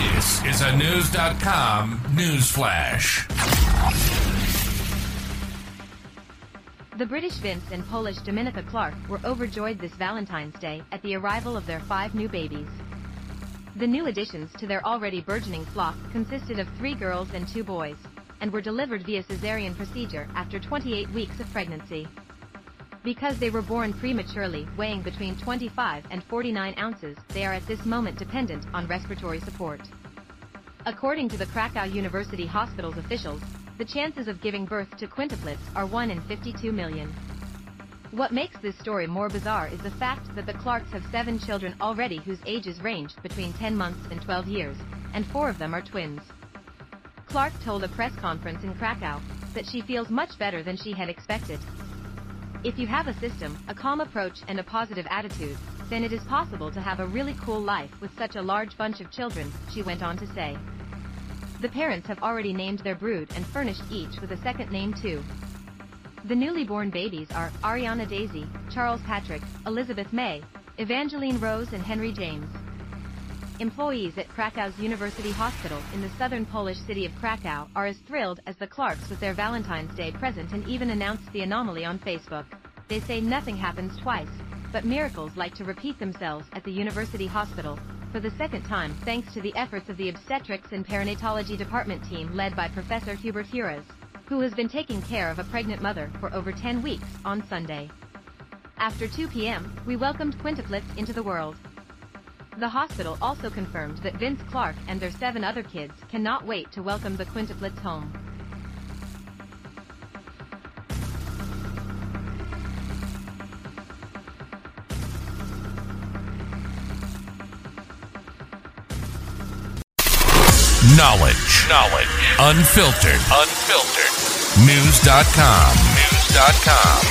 This is a News.com news flash. The British Vince and Polish Dominika Clarke were overjoyed this Valentine's Day at the arrival of their five new babies. The new additions to their already burgeoning flock consisted of three girls and two boys, and were delivered via cesarean procedure after 28 weeks of pregnancy. Because they were born prematurely, weighing between 25 and 49 ounces, they are at this moment dependent on respiratory support. According to the Krakow University Hospital's officials, the chances of giving birth to quintuplets are 1 in 52 million. What makes this story more bizarre is the fact that the Clarkes have seven children already whose ages range between 10 months and 12 years, and four of them are twins. Clarke told a press conference in Krakow that she feels much better than she had expected. If you have a system, a calm approach and a positive attitude, then it is possible to have a really cool life with such a large bunch of children, she went on to say. The parents have already named their brood and furnished each with a second name too. The newly born babies are Ariana Daisy, Charles Patrick, Elizabeth May, Evangeline Rose and Henry James. Employees at Krakow's University Hospital in the southern Polish city of Krakow are as thrilled as the Clarkes with their Valentine's Day present and even announced the anomaly on Facebook. They say nothing happens twice, but miracles like to repeat themselves at the University Hospital, for the second time thanks to the efforts of the obstetrics and perinatology department team led by Professor Hubert Huras, who has been taking care of a pregnant mother for over 10 weeks on Sunday. After 2 p.m., we welcomed quintuplets into the world. The hospital also confirmed that Vince Clarke and their seven other kids cannot wait to welcome the quintuplets home. Knowledge. Knowledge. Unfiltered. Unfiltered. News.com. News.com.